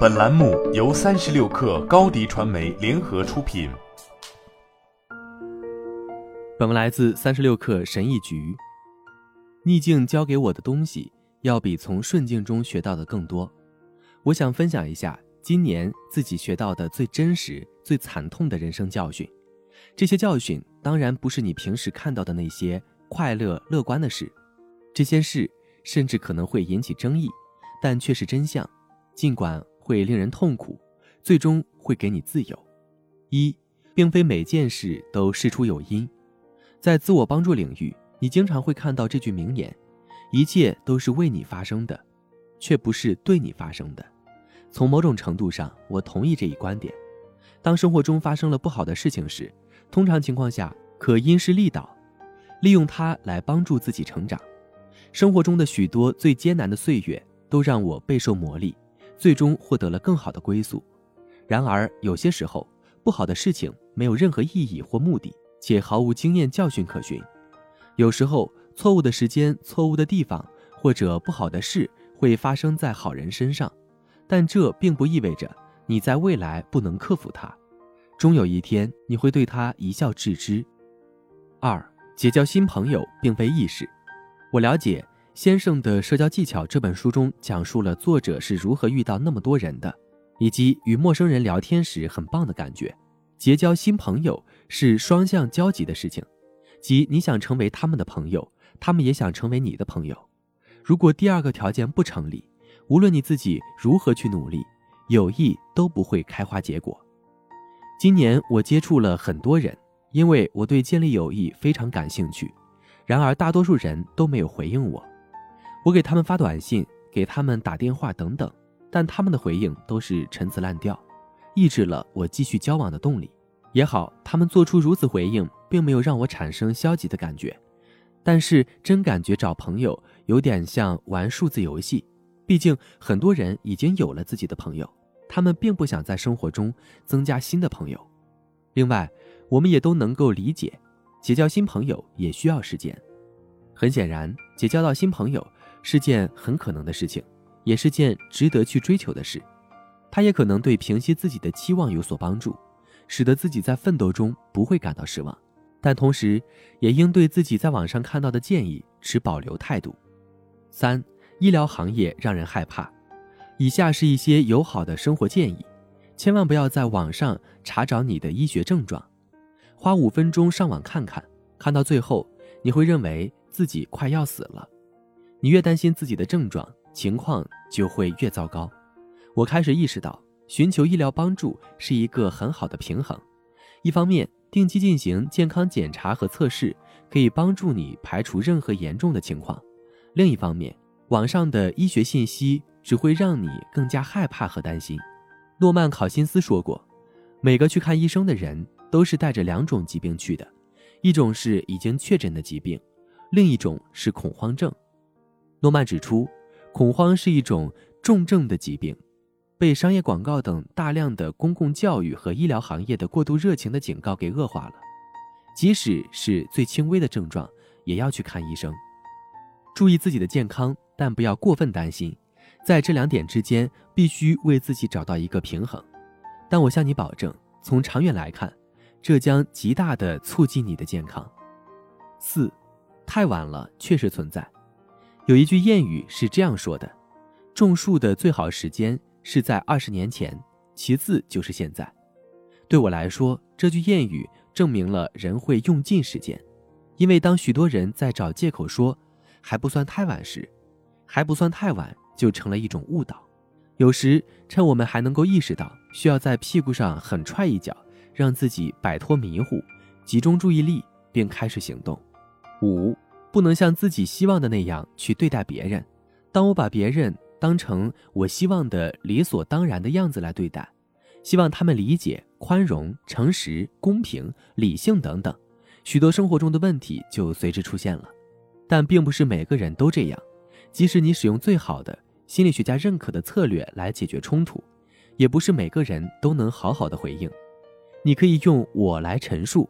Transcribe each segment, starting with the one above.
本栏目由三十六氪高低传媒联合出品。本文来自三十六氪神译局。逆境教给我的东西，要比从顺境中学到的更多。我想分享一下今年自己学到的最真实、最惨痛的人生教训。这些教训当然不是你平时看到的那些快乐、乐观的事，这些事甚至可能会引起争议，但却是真相。尽管会令人痛苦，最终会给你自由。一，并非每件事都事出有因。在自我帮助领域，你经常会看到这句名言：“一切都是为你发生的，却不是对你发生的。”从某种程度上，我同意这一观点。当生活中发生了不好的事情时，通常情况下可因势利导，利用它来帮助自己成长。生活中的许多最艰难的岁月，都让我备受磨砺，最终获得了更好的归宿。然而，有些时候，不好的事情没有任何意义或目的。且毫无经验教训可循。有时候，错误的时间、错误的地方，或者不好的事会发生在好人身上，但这并不意味着你在未来不能克服它。终有一天，你会对它一笑置之。二，结交新朋友并非易事。我了解《先生的社交技巧》这本书中讲述了作者是如何遇到那么多人的，以及与陌生人聊天时很棒的感觉。结交新朋友是双向交集的事情，即你想成为他们的朋友，他们也想成为你的朋友。如果第二个条件不成立，无论你自己如何去努力，友谊都不会开花结果。今年我接触了很多人，因为我对建立友谊非常感兴趣。然而大多数人都没有回应我，我给他们发短信，给他们打电话等等，但他们的回应都是陈词滥调。抑制了我继续交往的动力，也好，他们做出如此回应，并没有让我产生消极的感觉。但是，真感觉找朋友有点像玩数字游戏，毕竟很多人已经有了自己的朋友，他们并不想在生活中增加新的朋友。另外，我们也都能够理解，结交新朋友也需要时间。很显然，结交到新朋友是件很可能的事情，也是件值得去追求的事。他也可能对平息自己的期望有所帮助，使得自己在奋斗中不会感到失望，但同时也应对自己在网上看到的建议持保留态度。三、医疗行业让人害怕。以下是一些友好的生活建议：千万不要在网上查找你的医学症状，花五分钟上网看看，看到最后你会认为自己快要死了。你越担心自己的症状，情况就会越糟糕。我开始意识到，寻求医疗帮助是一个很好的平衡。一方面，定期进行健康检查和测试可以帮助你排除任何严重的情况；另一方面，网上的医学信息只会让你更加害怕和担心。诺曼考辛斯说过：“每个去看医生的人都是带着两种疾病去的，一种是已经确诊的疾病，另一种是恐慌症。”诺曼指出，恐慌是一种重症的疾病。被商业广告等大量的公共教育和医疗行业的过度热情的警告给恶化了。即使是最轻微的症状，也要去看医生，注意自己的健康，但不要过分担心。在这两点之间，必须为自己找到一个平衡。但我向你保证，从长远来看，这将极大的促进你的健康。四，太晚了确实存在。有一句谚语是这样说的：种树的最好时间。是在二十年前，其次就是现在。对我来说，这句谚语证明了人会用尽时间，因为当许多人在找借口说还不算太晚时，还不算太晚就成了一种误导。有时趁我们还能够意识到需要在屁股上狠踹一脚，让自己摆脱迷糊，集中注意力并开始行动。五，不能像自己希望的那样去对待别人。当我把别人。当成我希望的理所当然的样子来对待，希望他们理解、宽容、诚实、公平、理性等等，许多生活中的问题就随之出现了。但并不是每个人都这样，即使你使用最好的心理学家认可的策略来解决冲突，也不是每个人都能好好的回应。你可以用我来陈述，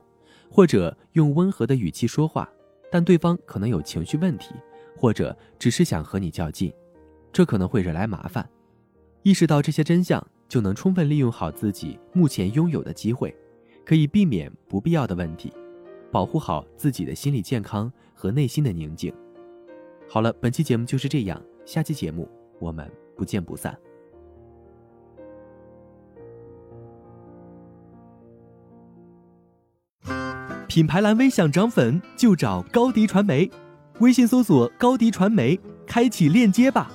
或者用温和的语气说话，但对方可能有情绪问题，或者只是想和你较劲。这可能会惹来麻烦。意识到这些真相，就能充分利用好自己目前拥有的机会，可以避免不必要的问题，保护好自己的心理健康和内心的宁静。好了，本期节目就是这样，下期节目我们不见不散。品牌蓝 V 想涨粉就找高迪传媒，微信搜索高迪传媒，开启链接吧。